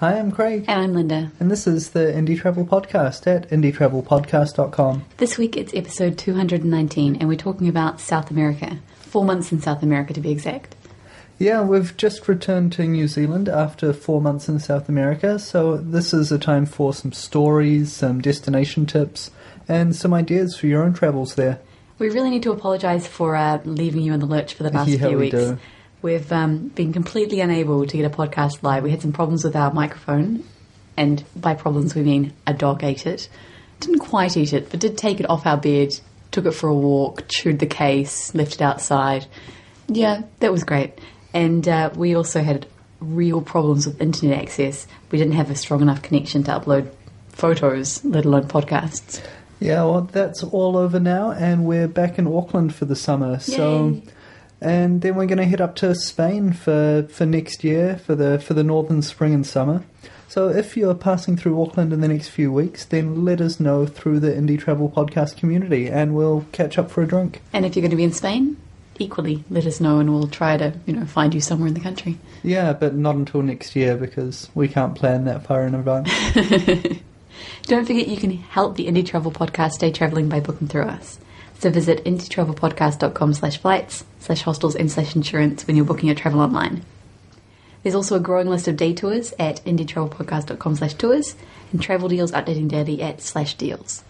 Hi, I'm Craig. And I'm Linda. And this is the Indie Travel Podcast at indietravelpodcast.com. This week it's episode 219, and we're talking about South America. Four months in South America, to be exact. Yeah, we've just returned to New Zealand after four months in South America, so this is a time for some stories, some destination tips, and some ideas for your own travels there. We really need to apologise for uh, leaving you in the lurch for the last Yeah, few we weeks. do. We've um, been completely unable to get a podcast live. We had some problems with our microphone, and by problems we mean a dog ate it. Didn't quite eat it, but did take it off our bed, took it for a walk, chewed the case, left it outside. Yeah, that was great. And uh, we also had real problems with internet access. We didn't have a strong enough connection to upload photos, let alone podcasts. Yeah, well, that's all over now, and we're back in Auckland for the summer. So, Yay. And then we're going to head up to Spain for, for next year for the for the northern spring and summer. So, if you're passing through Auckland in the next few weeks, then let us know through the Indie Travel Podcast community, and we'll catch up for a drink. And if you're going to be in Spain, equally let us know, and we'll try to you know find you somewhere in the country. Yeah, but not until next year because we can't plan that far in advance. Don't forget you can help the Indie Travel Podcast stay travelling by booking through us. So visit indietravelpodcast.com slash flights, slash hostels and slash insurance when you're booking your travel online. There's also a growing list of day tours at indietravelpodcast.com slash tours and travel deals updating daily at slash deals.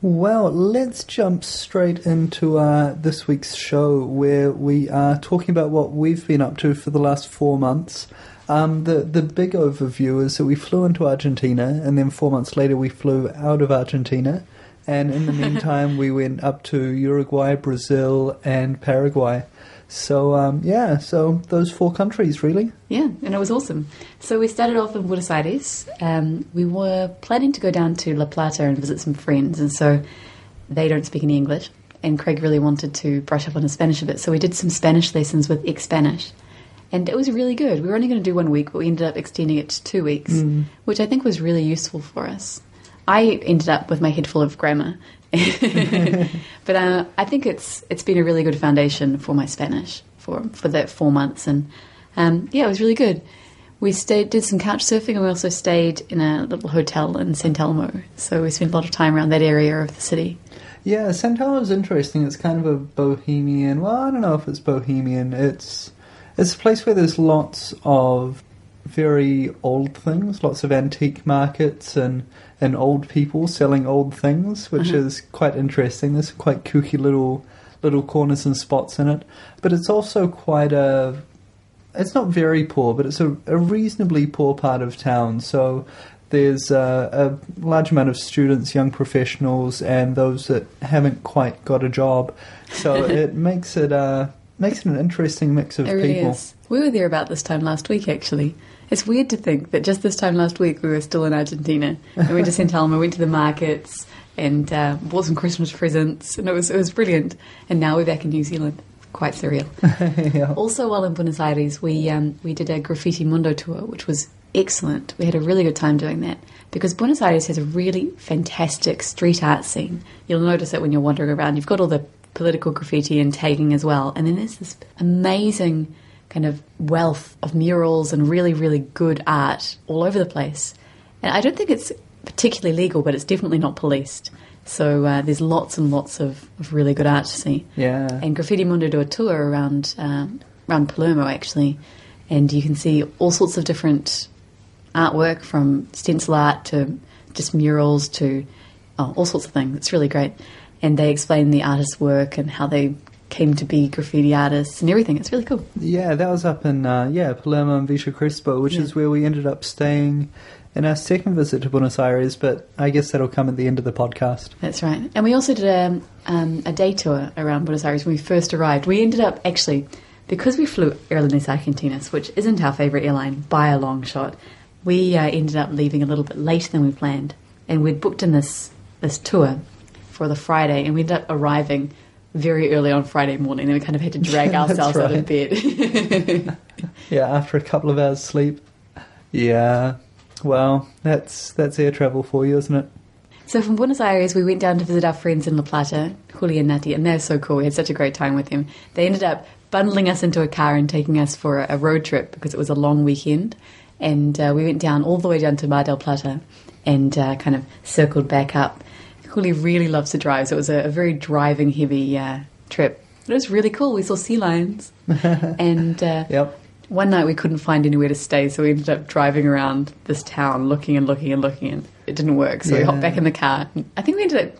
Well, let's jump straight into uh, this week's show where we are talking about what we've been up to for the last four months. Um, the the big overview is that we flew into Argentina, and then four months later we flew out of Argentina, and in the meantime we went up to Uruguay, Brazil, and Paraguay. So um, yeah, so those four countries really. Yeah, and it was awesome. So we started off in Buenos Aires. Um, we were planning to go down to La Plata and visit some friends, and so they don't speak any English. And Craig really wanted to brush up on his Spanish a bit, so we did some Spanish lessons with Expanish. And it was really good. We were only going to do one week, but we ended up extending it to two weeks, which I think was really useful for us. I ended up with my head full of grammar, but uh, I think it's it's been a really good foundation for my Spanish for for that four months, and um, yeah, it was really good. We stayed, did some couch surfing, and we also stayed in a little hotel in San Telmo. So we spent a lot of time around that area of the city. Yeah, Santana is interesting. It's kind of a bohemian. Well, I don't know if it's bohemian. It's it's a place where there's lots of very old things, lots of antique markets and and old people selling old things, which Uh-huh. is quite interesting. There's quite kooky little little corners and spots in it, but it's also quite a it's not very poor, but it's a, a reasonably poor part of town. So there's uh, a large amount of students, young professionals, and those that haven't quite got a job. So it makes it uh, makes it an interesting mix of really people. is. We were there about this time last week, actually. It's weird to think that just this time last week we were still in Argentina. And we went to San Telmo, went to the markets, and uh, bought some Christmas presents, and it was it was brilliant. And now we're back in New Zealand. Quite surreal. yeah. Also, while in Buenos Aires, we um, we did a Graffiti Mundo tour, which was excellent. We had a really good time doing that because Buenos Aires has a really fantastic street art scene. You'll notice it when you're wandering around. You've got all the political graffiti and tagging as well, and then there's this amazing kind of wealth of murals and really, really good art all over the place. And I don't think it's particularly legal, but it's definitely not policed. So uh, there's lots and lots of, of really good art to see. Yeah. And Graffiti Mundo do a tour around um, around Palermo actually, and you can see all sorts of different artwork from stencil art to just murals to oh, all sorts of things. It's really great, and they explain the artist's work and how they came to be graffiti artists and everything. It's really cool. Yeah, that was up in uh, yeah Palermo and Villa Crespo, which Yeah. is where we ended up staying in our second visit to Buenos Aires. But I guess that'll come at the end of the podcast. That's right. And we also did a, um, a day tour around Buenos Aires when we first arrived. We ended up actually, because we flew Aerolíneas Argentinas, which isn't our favourite airline by a long shot, we uh, ended up leaving a little bit later than we planned. And we'd booked in this, this tour for the Friday, and we ended up arriving very early on Friday morning, and we kind of had to drag ourselves out of bed. Yeah, after a couple of hours sleep. Yeah. Well, that's that's air travel for you, isn't it? So from Buenos Aires, we went down to visit our friends in La Plata, Juli and Nati, and they're so cool. We had such a great time with them. They ended up bundling us into a car and taking us for a, a road trip because it was a long weekend. and uh, we went down all the way down to Mar del Plata, and uh, kind of circled back up. Juli really loves to drive, so it was a, a very driving heavy uh, trip. But it was really cool. We saw sea lions, and uh, Yep. one night we couldn't find anywhere to stay, so we ended up driving around this town, looking and looking and looking, and it didn't work. So we hopped back in the car. I think we ended up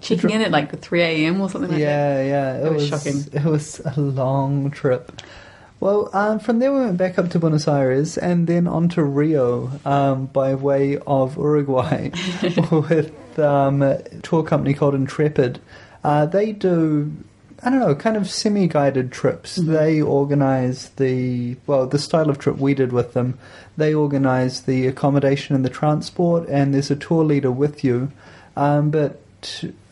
checking in at like 3 a.m. or something like that. Yeah, yeah. It, It was was, shocking. It was a long trip. Well, um, from there we went back up to Buenos Aires and then on to Rio um, by way of Uruguay with um, a tour company called Intrepid. Uh, they do, I don't know, kind of semi-guided trips. Mhm. They organise the well, the style of trip we did with them. They organise the accommodation and the transport, and there's a tour leader with you. Um, but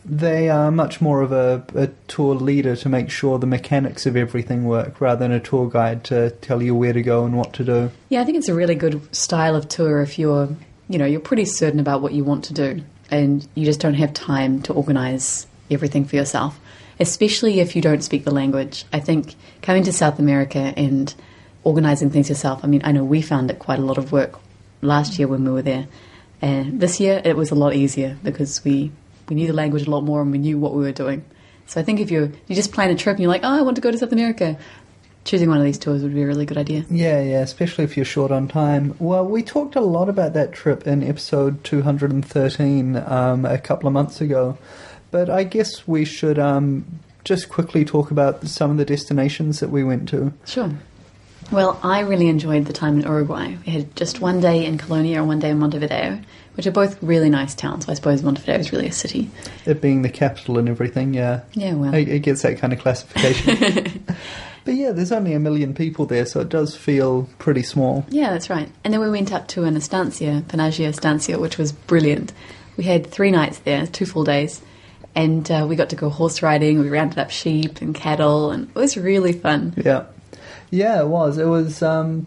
they are much more of a, a tour leader to make sure the mechanics of everything work rather than a tour guide to tell you where to go and what to do. Yeah, I think it's a really good style of tour if you're, you know, you're pretty certain about what you want to do and you just don't have time to organize everything for yourself, especially if you don't speak the language. I think coming to South America and organizing things yourself, I mean, I know we found it quite a lot of work last year when we were there. And this year it was a lot easier because we, we knew the language a lot more and we knew what we were doing. So I think if you you just plan a trip and you're like, oh, I want to go to South America, choosing one of these tours would be a really good idea. Yeah, yeah, especially if you're short on time. Well, we talked a lot about that trip in episode 213 um, a couple of months ago, but I guess we should um, just quickly talk about some of the destinations that we went to. Sure. Well, I really enjoyed the time in Uruguay. We had just one day in Colonia and one day in Montevideo, which are both really nice towns. I suppose Montevideo is really a city. It being the capital and everything, yeah. Yeah, well. It, it gets that kind of classification. but yeah, there's only a million people there, so it does feel pretty small. Yeah, that's right. And then we went up to an estancia, Panagea Estancia, which was brilliant. We had three nights there, two full days, and uh, we got to go horse riding. We rounded up sheep and cattle, and it was really fun. Yeah. Yeah, it was. It was, um,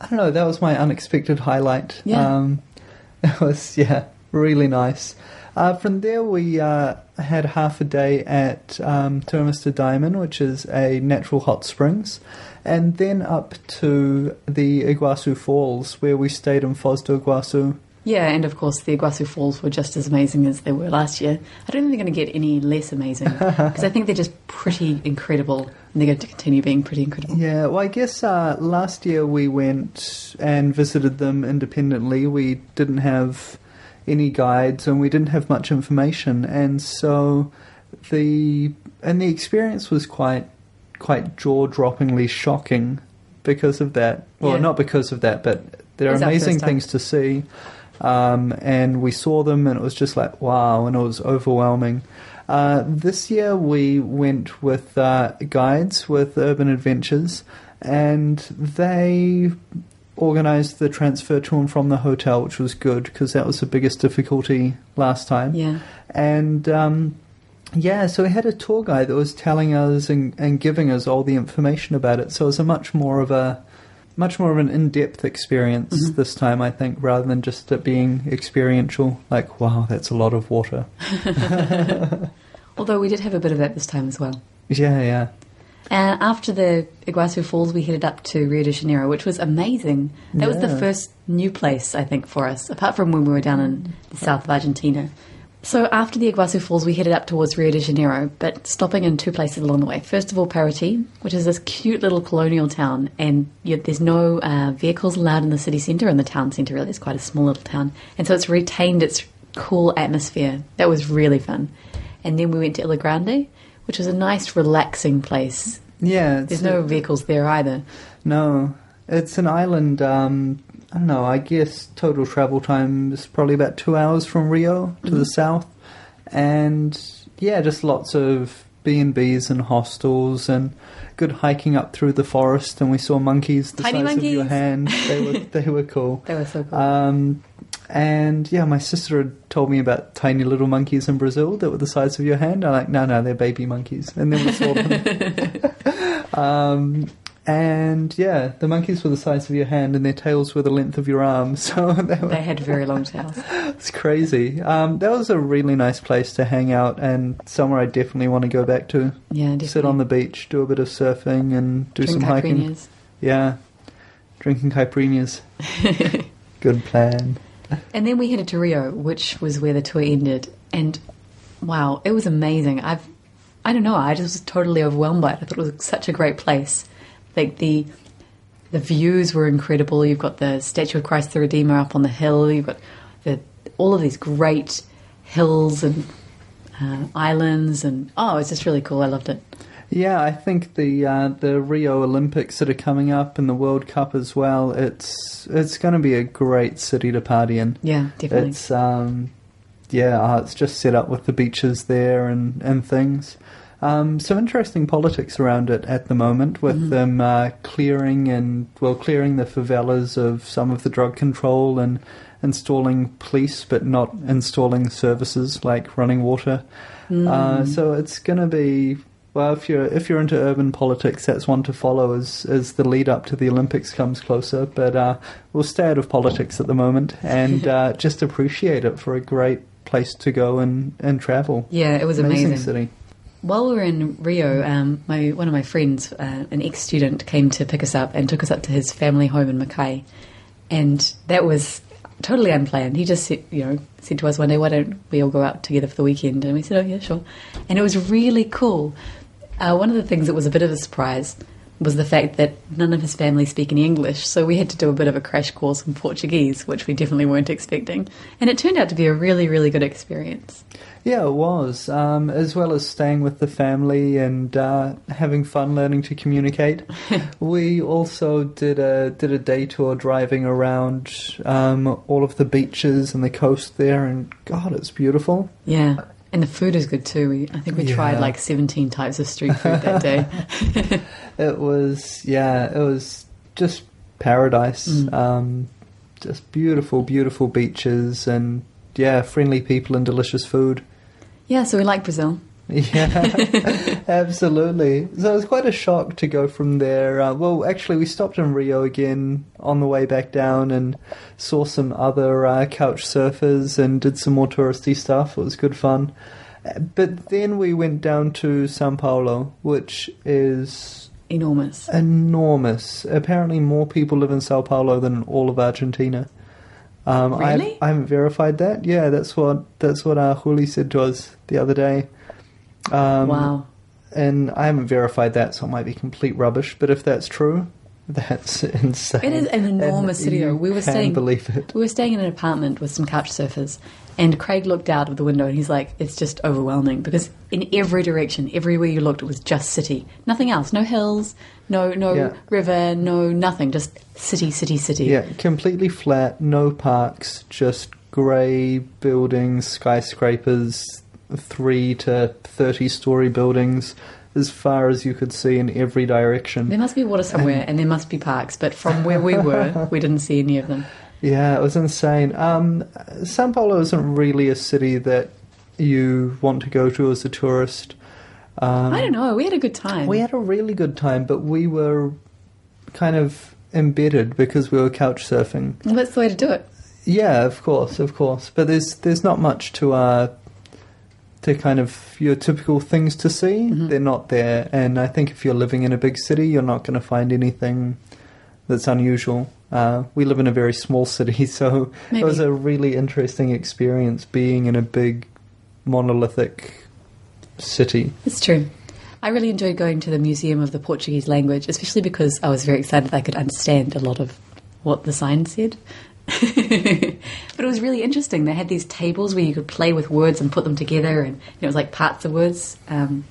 I don't know, that was my unexpected highlight. Yeah. Um, it was, yeah, really nice. Uh, from there, we uh, had half a day at um, Daymán, which is a natural hot springs, and then up to the Iguazu Falls, where we stayed in Foz do Iguazu. Yeah, and of course the Iguazu Falls were just as amazing as they were last year. I don't think they're going to get any less amazing because I think they're just pretty incredible, and they're going to continue being pretty incredible. Yeah, well, I guess uh, last year we went and visited them independently. We didn't have any guides and we didn't have much information, and so the and the experience was quite quite jaw droppingly shocking because of that. Well, Yeah. not because of that, but there are amazing things to see. Um, and we saw them, and it was just like wow, and it was overwhelming. Uh, this year we went with uh, guides with Urban Adventures, and they organised the transfer to and from the hotel, which was good because that was the biggest difficulty last time. Yeah, And um, yeah, so we had a tour guide that was telling us and, and giving us all the information about it. So it was a much more of a much more of an in-depth experience Mhm. this time, I think, rather than just it being experiential. Like, wow, that's a lot of water. although we did have a bit of that this time as well. Yeah, yeah. And after the Iguazu Falls, we headed up to Rio de Janeiro, which was amazing. That was the first new place, I think, for us, apart from when we were down in the south of Argentina. So after the Iguazu Falls, we headed up towards Rio de Janeiro, but stopping in two places along the way. First of all, Paraty, which is this cute little colonial town, and there's no uh, vehicles allowed in the city centre, and the town centre really is quite a small little town. And so it's retained its cool atmosphere. That was really fun. And then we went to Ilha Grande, which is a nice, relaxing place. Yeah, There's no vehicles there either. No, it's an island. Um, I don't know. I guess total travel time is probably about two hours from Rio to the Mhm. south, and yeah, just lots of B and B's and hostels and good hiking up through the forest. And we saw monkeys the Tiny size of your hand. They were they were cool. They were so cool. Um, and yeah, my sister had told me about tiny little monkeys in Brazil that were the size of your hand. I'm like, no, no, they're baby monkeys. And then we saw them. um, and yeah, the monkeys were the size of your hand, and their tails were the length of your arm. So they were, they had very long tails. it's crazy. Um, that was a really nice place to hang out, and somewhere I definitely want to go back to. Yeah, definitely. Sit on the beach, do a bit of surfing, and do Drink some hiking. caipirinhas. Yeah. drinking caipirinhas. Good plan. And then we headed to Rio, which was where the tour ended. And wow, it was amazing. I've, I don't know, I just was totally overwhelmed by it. I thought it was such a great place. Like the, the views were incredible. You've got the statue of Christ the Redeemer up on the hill. You've got the all of these great hills and uh, islands, and oh, it's just really cool. I loved it. Yeah, I think the uh, the Rio Olympics that are coming up and the World Cup as well. It's it's going to be a great city to party in. Yeah, definitely. It's um, yeah, uh, it's just set up with the beaches there and and things. Um, some interesting politics around it at the moment, with Mm-hmm. them uh, clearing and well clearing the favelas of some of the drug control and installing police, but not installing services like running water. Mm. Uh, so it's going to be well if you're if you're into urban politics, that's one to follow as as the lead up to the Olympics comes closer. But uh, we'll stay out of politics at the moment and uh, just appreciate it for a great place to go and and travel. Yeah, it was amazing. city. While we were in Rio, um, my one of my friends, uh, an ex student, came to pick us up and took us up to his family home in Macaé, and that was totally unplanned. He just said, you know, said to us one day, "Why don't we all go out together for the weekend?" And we said, "Oh yeah, sure." And it was really cool. Uh, one of the things that was a bit of a surprise was the fact that none of his family speak any English, so we had to do a bit of a crash course in Portuguese, which we definitely weren't expecting, and it turned out to be a really, really good experience. Yeah, it was. Um, as well as staying with the family and uh, having fun learning to communicate, we also did a did a day tour driving around um, all of the beaches and the coast there, and God, it's beautiful. Yeah. And the food is good too. We, I think we tried like 17 types of street food that day. It was yeah, it was just paradise. Mm. Um, just beautiful, beautiful beaches and yeah, friendly people and delicious food. yeah, so we like Brazil. Yeah, absolutely. So it was quite a shock to go from there. Uh, well, actually, we stopped in Rio again on the way back down and saw some other uh, couch surfers and did some more touristy stuff. It was good fun. But then we went down to Sao Paulo, which is Enormous. enormous. Apparently, more people live in Sao Paulo than all of Argentina. Um, I- Really? I, haven't verified that. Yeah, that's what that's what uh, Juli said to us the other day. Um, wow. and I haven't verified that, so it might be complete rubbish. But if that's true, that's insane. It is an enormous And city, though. you We were staying- believe it. We were staying in an apartment with some couch surfers, and Craig looked out of the window and he's like, it's just overwhelming because in every direction, everywhere you looked, it was just city. Nothing else. No hills, no, no Yeah. river, no nothing. Just city, city, city. Yeah, completely flat, no parks, just grey buildings, skyscrapers, three to thirty story buildings, as far as you could see in every direction. There must be water somewhere and there must be parks, but from where we were, we didn't see any of them. Yeah, it was insane. Um, Sao Paulo isn't really a city that you want to go to as a tourist. Um, I don't know. We had a good time. We had a really good time, but we were kind of embedded because we were couch surfing. Well, that's the way to do it. Yeah, of course, of course. But there's there's not much to uh to kind of your typical things to see. Mhm. They're not there, and I think if you're living in a big city, you're not going to find anything that's unusual. Uh, we live in a very small city, so Maybe. it was a really interesting experience being in a big monolithic city. It's true. I really enjoyed going to the Museum of the Portuguese Language, especially because I was very excited that I could understand a lot of what the sign said. but it was really interesting. They had these tables where you could play with words and put them together, and it was like parts of words, um,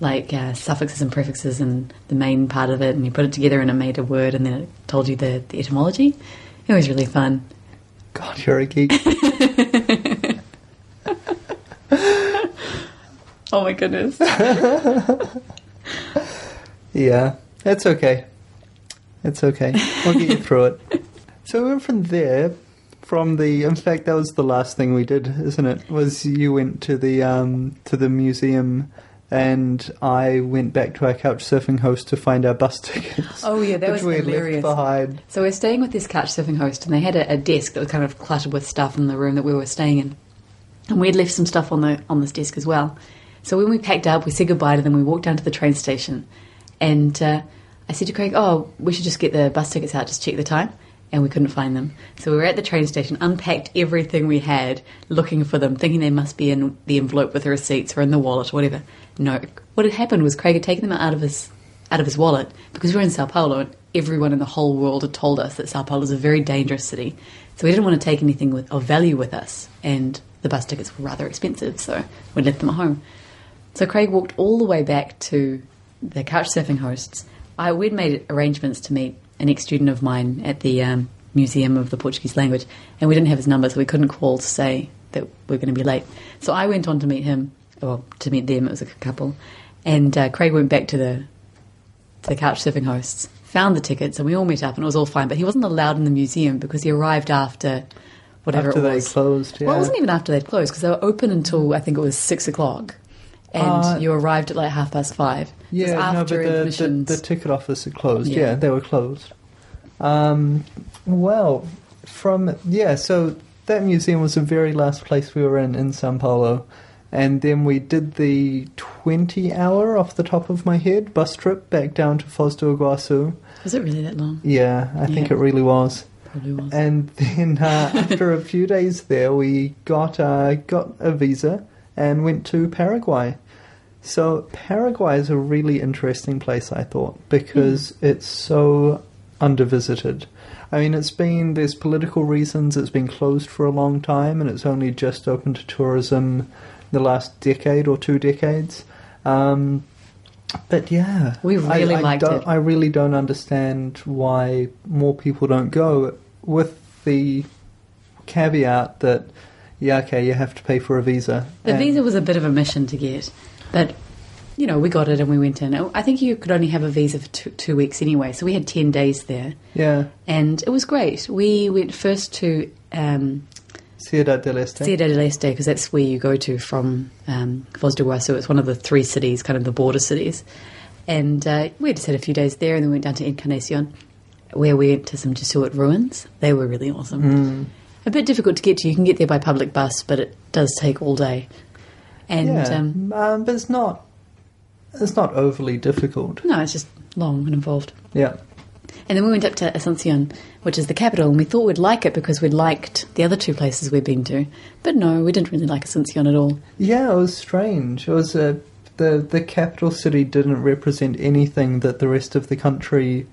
like uh, suffixes and prefixes, and the main part of it, and you put it together and it made a word, and then it told you the, the etymology. It was really fun. God, you're a geek. Oh my goodness. Yeah, it's okay. It's okay. I'll get you through it. So we went from there, from the. In fact, that was the last thing we did, isn't it? Was you went to the um, to the museum, and I went back to our couch surfing host to find our bus tickets. Oh yeah, that was we hilarious. left behind. So we're staying with this couch surfing host, and they had a, a desk that was kind of cluttered with stuff in the room that we were staying in, and we'd left some stuff on the on this desk as well. So when we packed up, we said goodbye to them. We walked down to the train station, and uh, I said to Craig, "Oh, we should just get the bus tickets out, just check the time." And we couldn't find them. So we were at the train station, unpacked everything we had, looking for them, thinking they must be in the envelope with the receipts or in the wallet or whatever. No, what had happened was Craig had taken them out of his out of his wallet because we were in Sao Paulo and everyone in the whole world had told us that Sao Paulo is a very dangerous city. So we didn't want to take anything with, of value with us, and the bus tickets were rather expensive, so we left them at home. So Craig walked all the way back to the couchsurfing hosts. I, we'd made arrangements to meet an ex student of mine at the um, Museum of the Portuguese Language, and we didn't have his number, so we couldn't call to say that we are going to be late. So I went on to meet him, or to meet them, it was a couple, and uh, Craig went back to the to the couchsurfing hosts, found the tickets, and we all met up, and it was all fine. But he wasn't allowed in the museum because he arrived after whatever After it they was. closed, Well, it wasn't even after they'd closed because they were open until I think it was six o'clock, and Uh, you arrived at like half past five. Yeah, no, but the, the, the ticket office had closed. Yeah. Yeah, they were closed. Um, well, from yeah, so that museum was the very last place we were in in Sao Paulo, and then we did the twenty-hour off the top of my head bus trip back down to Foz do Iguaçu. was it really that long? Yeah, I think it really was. Probably was. And then uh, after a few days there, we got uh, got a visa and went to Paraguay. So Paraguay is a really interesting place, I thought, because it's so undervisited. I mean, it's been there's political reasons it's been closed for a long time, and it's only just opened to tourism the last decade or two decades. Um, but yeah, We really I, I liked it. I really don't understand why more people don't go. With the caveat that, yeah, okay, you have to pay for a visa. The visa was a bit of a mission to get, but you know we got it and we went in. I think you could only have a visa for two, two weeks anyway, so we had ten days there, Yeah, and it was great. We went first to um, Ciudad del Este. Ciudad del Este because that's where you go to from um, Foz do Iguaçu. It's one of the three cities, kind of the border cities, and uh, we just had a few days there, and then we went down to Encarnacion, where we went to some Jesuit ruins. They were really awesome. Mm. A bit difficult to get to. You can get there by public bus, but it does take all day. And yeah, um, um, but it's not. It's not overly difficult. no, it's just long and involved. Yeah, And then we went up to Asuncion, which is the capital, and we thought we'd like it because we'd liked the other two places we'd been to. But no, we didn't really like Asuncion at all. yeah. It was strange. It was a the the capital city didn't represent anything that the rest of the country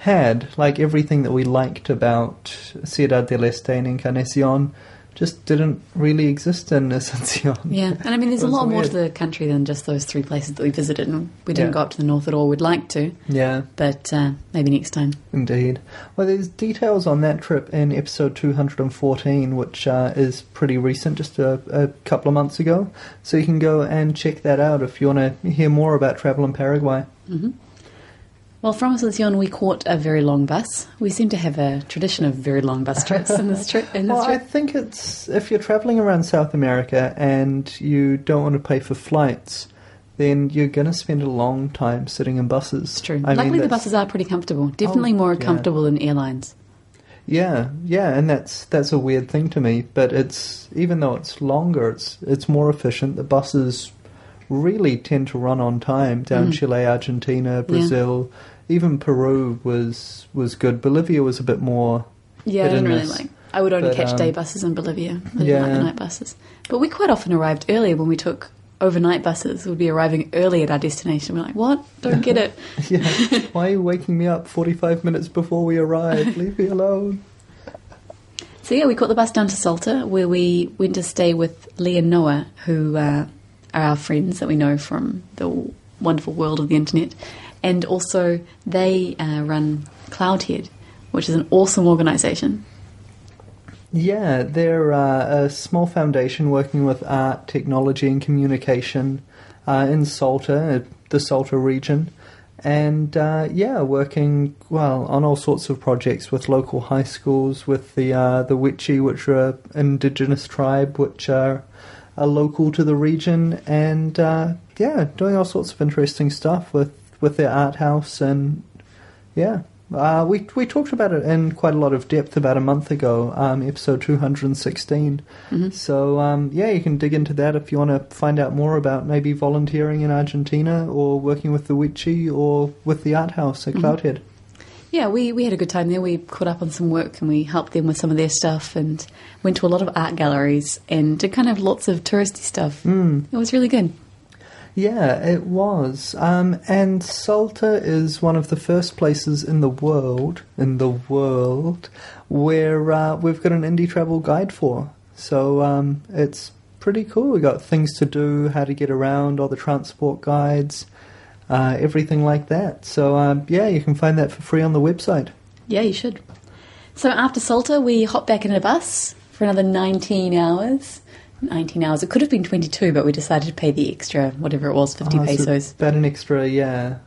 had. Like everything that we liked about Ciudad del Este and Encarnacion just didn't really exist in Asuncion. Yeah, and I mean, there's a lot more to the country than just those three places that we visited, and we didn't Yeah. go up to the north at all. We'd like to, Yeah. but uh, maybe next time. Indeed. Well, there's details on that trip in episode 214, which uh, is pretty recent, just a, a couple of months ago. So you can go and check that out if you want to hear more about travel in Paraguay. hmm Well, from Asuncion, we caught a very long bus. We seem to have a tradition of very long bus trips in this trip. In this Well, I think it's if you're traveling around South America and you don't want to pay for flights, then you're going to spend a long time sitting in buses. It's true. I mean, Luckily, the buses are pretty comfortable. Definitely Oh, more yeah. comfortable than airlines. Yeah, yeah, and that's that's a weird thing to me. But it's even though it's longer, it's it's more efficient. The buses really tend to run on time down Mm. Chile, Argentina, Brazil, even Peru was was good. Bolivia was a bit more. Yeah, I didn't really like. I would only But, catch um, day buses in Bolivia. I didn't yeah. like the night buses. But we quite often arrived early when we took overnight buses. We'd be arriving early at our destination. We're like, what? Don't get it. Yeah, why are you waking me up forty five minutes before we arrive? Leave me alone. So yeah, we caught the bus down to Salta, where we went to stay with Lee and Noah, who uh, are our friends that we know from the wonderful world of the internet, and also they uh, run Cloudhead, which is an awesome organisation. Yeah, they're uh, a small foundation working with art, technology, and communication uh, in Salta, uh, the Salta region. And uh, yeah, working well on all sorts of projects with local high schools, with the uh, the Wichi, which are indigenous tribe, which are, are local to the region, and uh, yeah, doing all sorts of interesting stuff with with their art house and yeah, Uh, we we talked about it in quite a lot of depth about a month ago, um, episode 216. Mhm. So um, yeah, you can dig into that if you want to find out more about maybe volunteering in Argentina or working with the Wichi or with the art house at Mhm. Cloudhead. Yeah, we, we had a good time there. We caught up on some work and we helped them with some of their stuff and went to a lot of art galleries and did kind of lots of touristy stuff. Mm. It was really good. Yeah, it was. Um, and Salta is one of the first places in the world, in the world, where uh, we've got an indie travel guide for. So um, it's pretty cool. We've got things to do, how to get around, all the transport guides, uh, everything like that. So um, yeah, you can find that for free on the website. Yeah, you should. So after Salta, we hop back in a bus for another 19 hours. 19 hours. It could have been 22, but we decided to pay the extra, whatever it was, 50 Oh, so pesos. about an extra, yeah,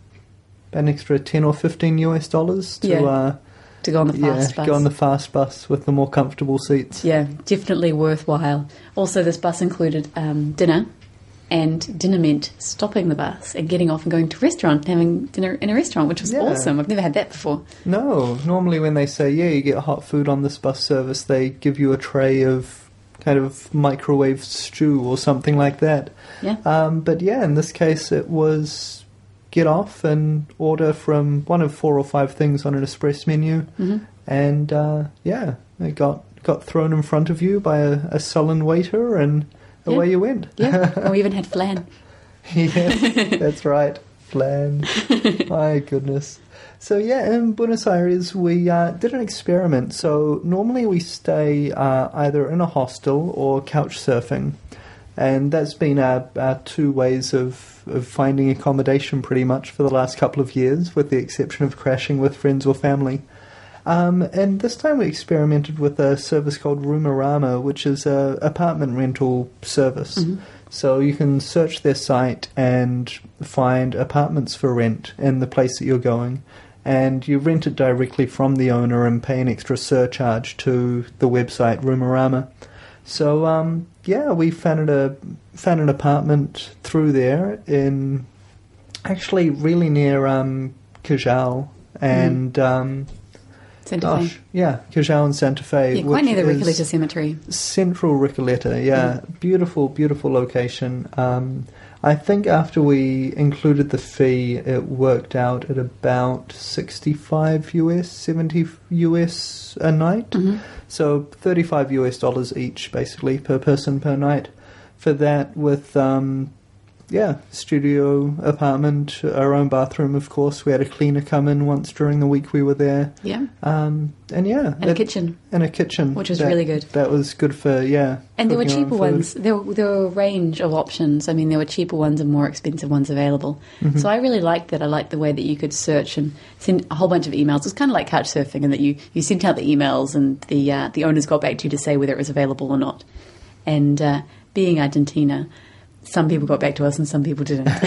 about an extra ten or fifteen US dollars to Yeah, uh, to go on the yeah fast bus. go on the fast bus with the more comfortable seats. Yeah, definitely worthwhile. Also, this bus included um, dinner, and dinner meant stopping the bus and getting off and going to a restaurant, having dinner in a restaurant, which was Yeah. awesome. I've never had that before. No, normally when they say, yeah, you get hot food on this bus service, they give you a tray of kind of microwave stew or something like that. Yeah. Um, but yeah, in this case, it was get off and order from one of four or five things on an express menu, hmm and uh, yeah, it got got thrown in front of you by a, a sullen waiter, and Yeah. away you went. Yeah, and we even had flan. yes, that's right. Flan. My goodness. So yeah, in Buenos Aires we uh, did an experiment. So normally we stay uh, either in a hostel or couch surfing, and that's been our, our two ways of, of finding accommodation pretty much for the last couple of years, with the exception of crashing with friends or family. Um, and this time we experimented with a service called Roomarama, which is a apartment rental service. Mhm. So you can search their site and find apartments for rent in the place that you're going, and you rent it directly from the owner and pay an extra surcharge to the website Roomarama. So um, yeah, we found a found an apartment through there in actually really near um, Cajal and um, Santa gosh, Fe. yeah, Cajal and Santa Fe. Yeah, quite near the Recoleta Cemetery. Central Recoleta, yeah, beautiful, beautiful location. Um, I think after we included the fee, it worked out at about sixty-five US, seventy US a night. hmm So thirty-five US dollars each, basically per person per night. For that, with um, yeah, studio apartment, our own bathroom, of course. We had a cleaner come in once during the week we were there, Yeah, um, and yeah, and a kitchen. and a kitchen, Which was That- really good. That was good for yeah. And there were cooking your own cheaper ones. There, were- there were a range of options. I mean, there were cheaper ones and more expensive ones available. Mhm. So I really liked that. I liked the way that you could search and send a whole bunch of emails. It was kind of like couch surfing, in that you, you sent out the emails and the uh, the owners got back to you to say whether it was available or not. And uh, being Argentina, some people got back to us and some people didn't.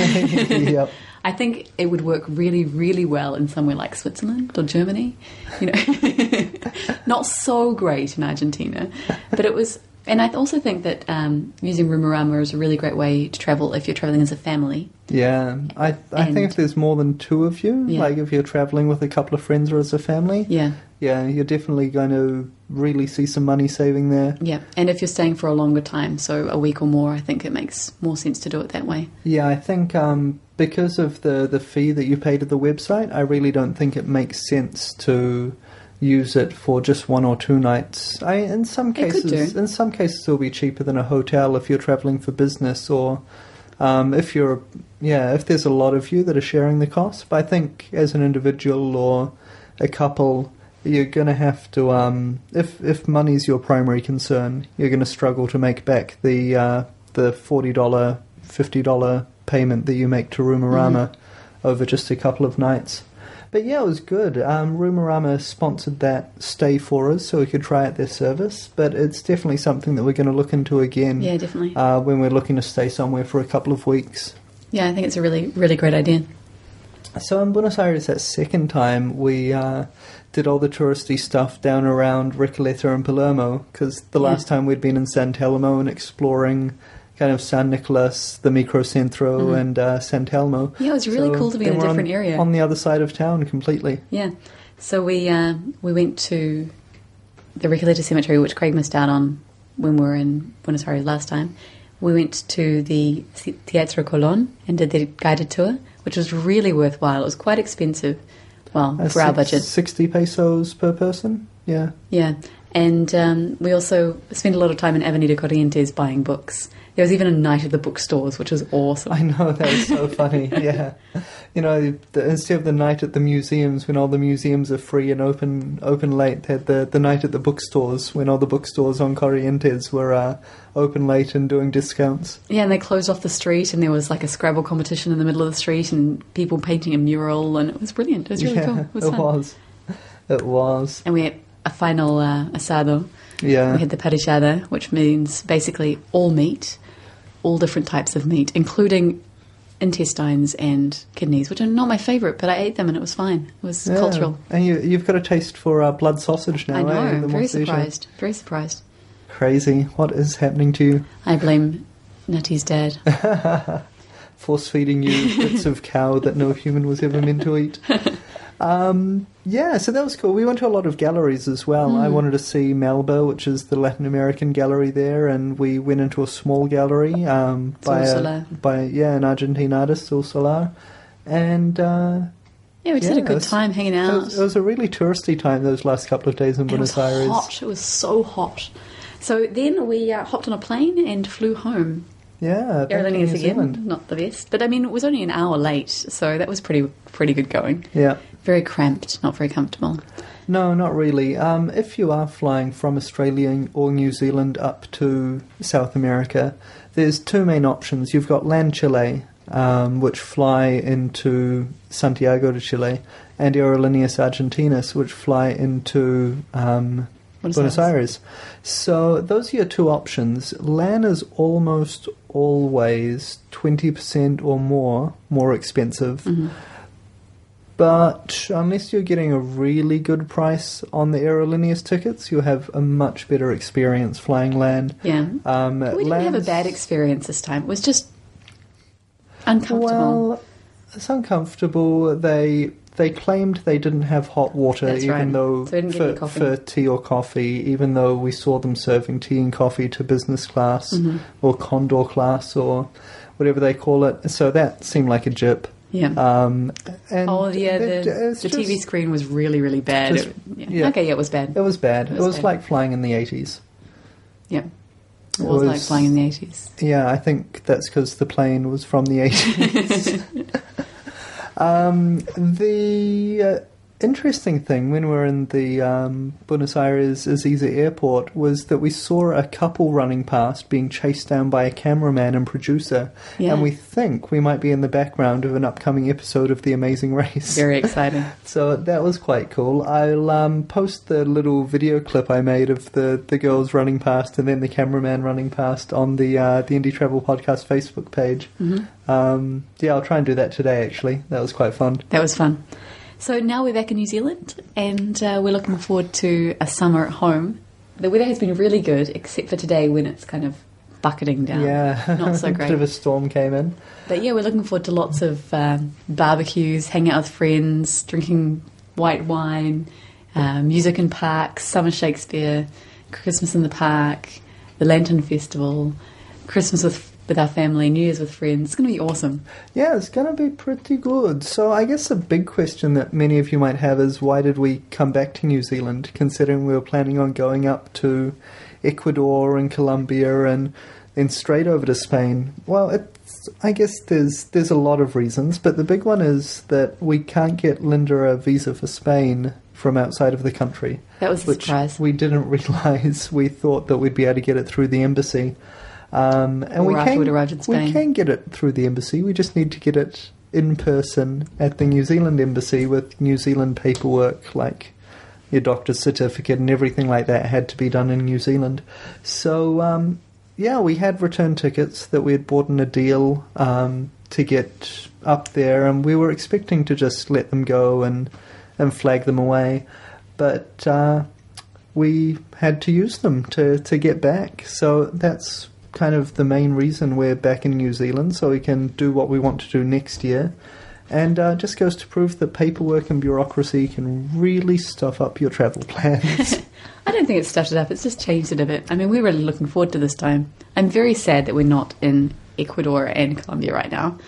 yep. I think it would work really, really well in somewhere like Switzerland or Germany. You know, not so great in Argentina, but it was. And I also think that um, using Roomarama is a really great way to travel if you're traveling as a family. Yeah, I I And- think if there's more than two of you, Yeah. like if you're traveling with a couple of friends or as a family, Yeah, yeah, you're definitely going to really see some money saving there. yeah. And if you're staying for a longer time, so a week or more, I think it makes more sense to do it that way. Yeah, I think um, because of the the fee that you pay to the website, I really don't think it makes sense to use it for just one or two nights. I in some cases, in some cases, it'll be cheaper than a hotel if you're traveling for business or. Um, if you're, yeah, if there's a lot of you that are sharing the cost, but I think as an individual or a couple, you're going to have to, um, if if money's your primary concern, you're going to struggle to make back the uh, the forty dollar, fifty dollar payment that you make to Roomarama over just a couple of nights. But yeah, it was good. Um, sponsored that stay for us, so we could try out their service. But it's definitely something that we're going to look into again Yeah, definitely. uh, when we're looking to stay somewhere for a couple of weeks. Yeah, I think it's a really, really great idea. So in Buenos Aires, that second time, we uh, did all the touristy stuff down around Recoleta and Palermo, because the Yeah. last time we'd been in San Telmo and exploring kind of San Nicolas, the Microcentro, Mhm. and uh, San Telmo. Yeah, it was really So cool to be in a different on, area. On the other side of town completely. Yeah. So we uh, we went to the Recoleta Cemetery, which Craig missed out on when we were in Buenos Aires last time. We went to the Teatro Colón and did the guided tour, which was really worthwhile. It was quite expensive, well, Uh, for our budget. 60 pesos per person? Yeah. Yeah, and um, we also spent a lot of time in Avenida Corrientes buying books. There was even a night at the bookstores, which was awesome. I know, that was so funny. Yeah. You know, the, instead of the night at the museums when all the museums are free and open open late, they had the, the night at the bookstores when all the bookstores on Corrientes were uh, open late and doing discounts. Yeah, and they closed off the street, and there was like a Scrabble competition in the middle of the street, and people painting a mural, and it was brilliant. It was really yeah, cool. It was it fun. was. It was. And we had a final uh, asado. Yeah. We had the parrillada, which means basically all meat, all different types of meat, including intestines and kidneys, which are not my favourite, but I ate them and it was fine. It was Yeah. cultural. And you, you've got a taste for uh, blood sausage now, I eh? know. The Very surprised. Very surprised. Crazy. What is happening to you? I blame Nati's dad. Force feeding you bits of cow that no human was ever meant to eat. Um, yeah, so that was cool. We went to a lot of galleries as well. Mm. I wanted to see MALBA, which is the Latin American gallery there, and we went into a small gallery um, by, a, by yeah an Argentine artist, Solar, and uh, Yeah, we just had a good was- time hanging it, out. was, it was a really touristy time those last couple of days in And it was Buenos Aires. hot. It was so hot. So then we uh, hopped on a plane and flew home. Yeah, Aerolíneas again, Zealand. not the best, but I mean it was only an hour late, so that was pretty pretty good going. Yeah. Very cramped, not very comfortable. No, not really. Um, if you are flying from Australia or New Zealand up to South America, there's two main options. You've got LAN Chile, um, which fly into Santiago de Chile, and Aerolíneas Argentinas, which fly into um, Buenos Buenos Aires. Aires. So those are your two options. LAN is almost always 20% or more more expensive. Mhm. But unless you're getting a really good price on the Aerolíneas tickets, you'll have a much better experience flying LAN. Yeah, Um, we didn't have a bad experience this time. It was just uncomfortable. Well, it's uncomfortable. They they claimed they didn't have hot water, That's even right. though So for, for tea or coffee, even though we saw them serving tea and coffee to business class Mhm. or condor class or whatever they call it. So that seemed like a jip. Yeah. Um, and oh yeah, the, the TV screen was really really bad. Just- It- yeah. yeah. Okay, yeah, it was bad. It was bad. It It was was, bad. like flying in the eighties. Yeah, it It was, like flying in the eighties. Yeah, I think that's because the plane was from the 80s. um, the uh, interesting thing when we were in the um, Buenos Aires Ezeiza airport was that we saw a couple running past being chased down by a cameraman and producer. Yeah. And we think we might be in the background of an upcoming episode of The Amazing Race. Very exciting. So that was quite cool. I'll um, post the little video clip I made of the, the girls running past and then the cameraman running past on the uh, the Indie Travel Podcast Facebook page. hmm Um, yeah, I'll try and do that today. Actually, that was quite fun. That was fun. So now we're back in New Zealand, and uh, we're looking forward to a summer at home. The weather has been really good, except for today when it's kind of bucketing down. yeah, not so great. a bit of a storm came in. But yeah, we're looking forward to lots of um, barbecues, hanging out with friends, drinking white wine, uh, music in parks, summer Shakespeare, Christmas in the park, the Lantern Festival, Christmas with with our family, New Year's with friends. It's going to be awesome. Yeah, it's going to be pretty good. So I guess a big question that many of you might have is why did we come back to New Zealand, considering we were planning on going up to Ecuador and Colombia and then straight over to Spain? Well, it's, I guess there's there's a lot of reasons, but the big one is that we can't get Linda a visa for Spain from outside of the country That was a which surprise. we didn't realise. We thought that we'd be able to get it through the embassy, um, and Or we can. we'd arrived in We can get it through the embassy. We just need to get it in person at the New Zealand embassy with New Zealand paperwork, like your doctor's certificate and everything like that had to be done in New Zealand. So um, yeah, we had return tickets that we had bought in a deal um, to get up there, and we were expecting to just let them go and and flag them away, but uh, we had to use them to to get back. So that's kind of the main reason we're back in New Zealand, so we can do what we want to do next year. And uh, just goes to prove that paperwork and bureaucracy can really stuff up your travel plans. I don't think it's stuffed it up. It's just changed it a bit. I mean, we're really looking forward to this time. I'm very sad that we're not in Ecuador and Colombia right now,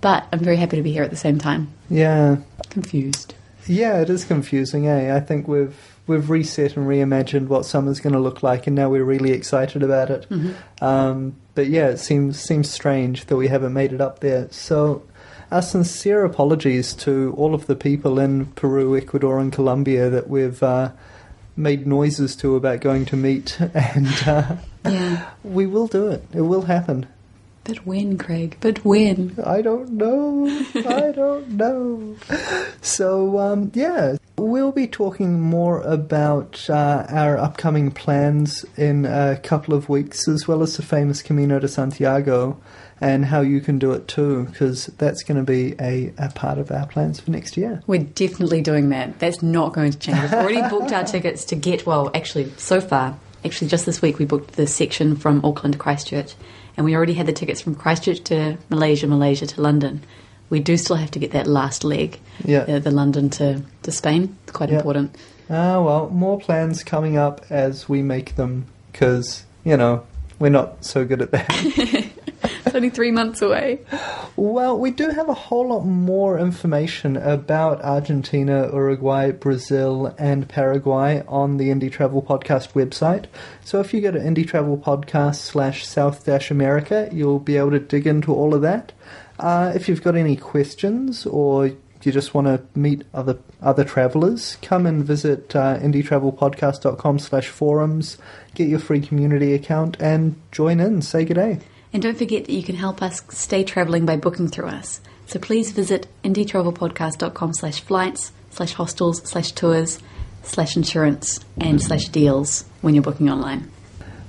but I'm very happy to be here at the same time. yeah, Confused. yeah, it is confusing, eh? I think we've we've reset and reimagined what summer's going to look like, and now we're really excited about it. Um, but yeah, it seems seems strange that we haven't made it up there. So, our sincere apologies to all of the people in Peru, Ecuador, and Colombia that we've uh, made noises to about going to meet, and uh, Yeah. we will do it. It will happen. But when, Craig? But when? I don't know. I don't know. So, um, yeah, we'll be talking more about uh, our upcoming plans in a couple of weeks, as well as the famous Camino de Santiago and how you can do it too, because that's going to be a, a part of our plans for next year. We're definitely doing that. That's not going to change. We've already booked our tickets to get, well, actually, so far, actually, just this week, we booked the section from Auckland to Christchurch, and we already had the tickets from Christchurch to Malaysia, Malaysia to London. We do still have to get that last leg, Yeah. the, the London to, to Spain. It's quite Yeah. important. Ah, well, more plans coming up as we make them, because, you know, we're not so good at that. It's only three months away. Well, we do have a whole lot more information about Argentina, Uruguay, Brazil, and Paraguay on the Indie Travel Podcast website. So if you go to Indie Travel Podcast slash South Dash America, you'll be able to dig into all of that. Uh, if you've got any questions or you just want to meet other other travelers, come and visit uh, indietravelpodcast.com slash forums, get your free community account, and join in. Say good day. And don't forget that you can help us stay travelling by booking through us. So please visit indietravelpodcast.com slash flights, slash hostels, slash tours, slash insurance, and slash deals when you're booking online.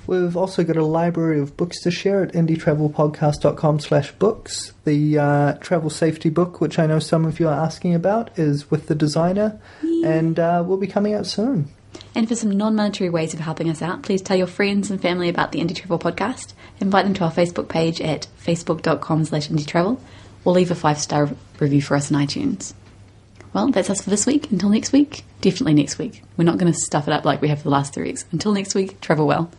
We've also got a library of books to share at indietravelpodcast.com slash books. The uh, travel safety book, which I know some of you are asking about, is with the designer and uh, will be coming out soon. And for some non-monetary ways of helping us out, please tell your friends and family about the Indie Travel podcast. Invite them to our Facebook page at facebook.com slash indietravel or leave a five-star review for us on iTunes. Well, that's us for this week. Until next week, definitely next week. We're not going to stuff it up like we have for the last three weeks. Until next week, travel well.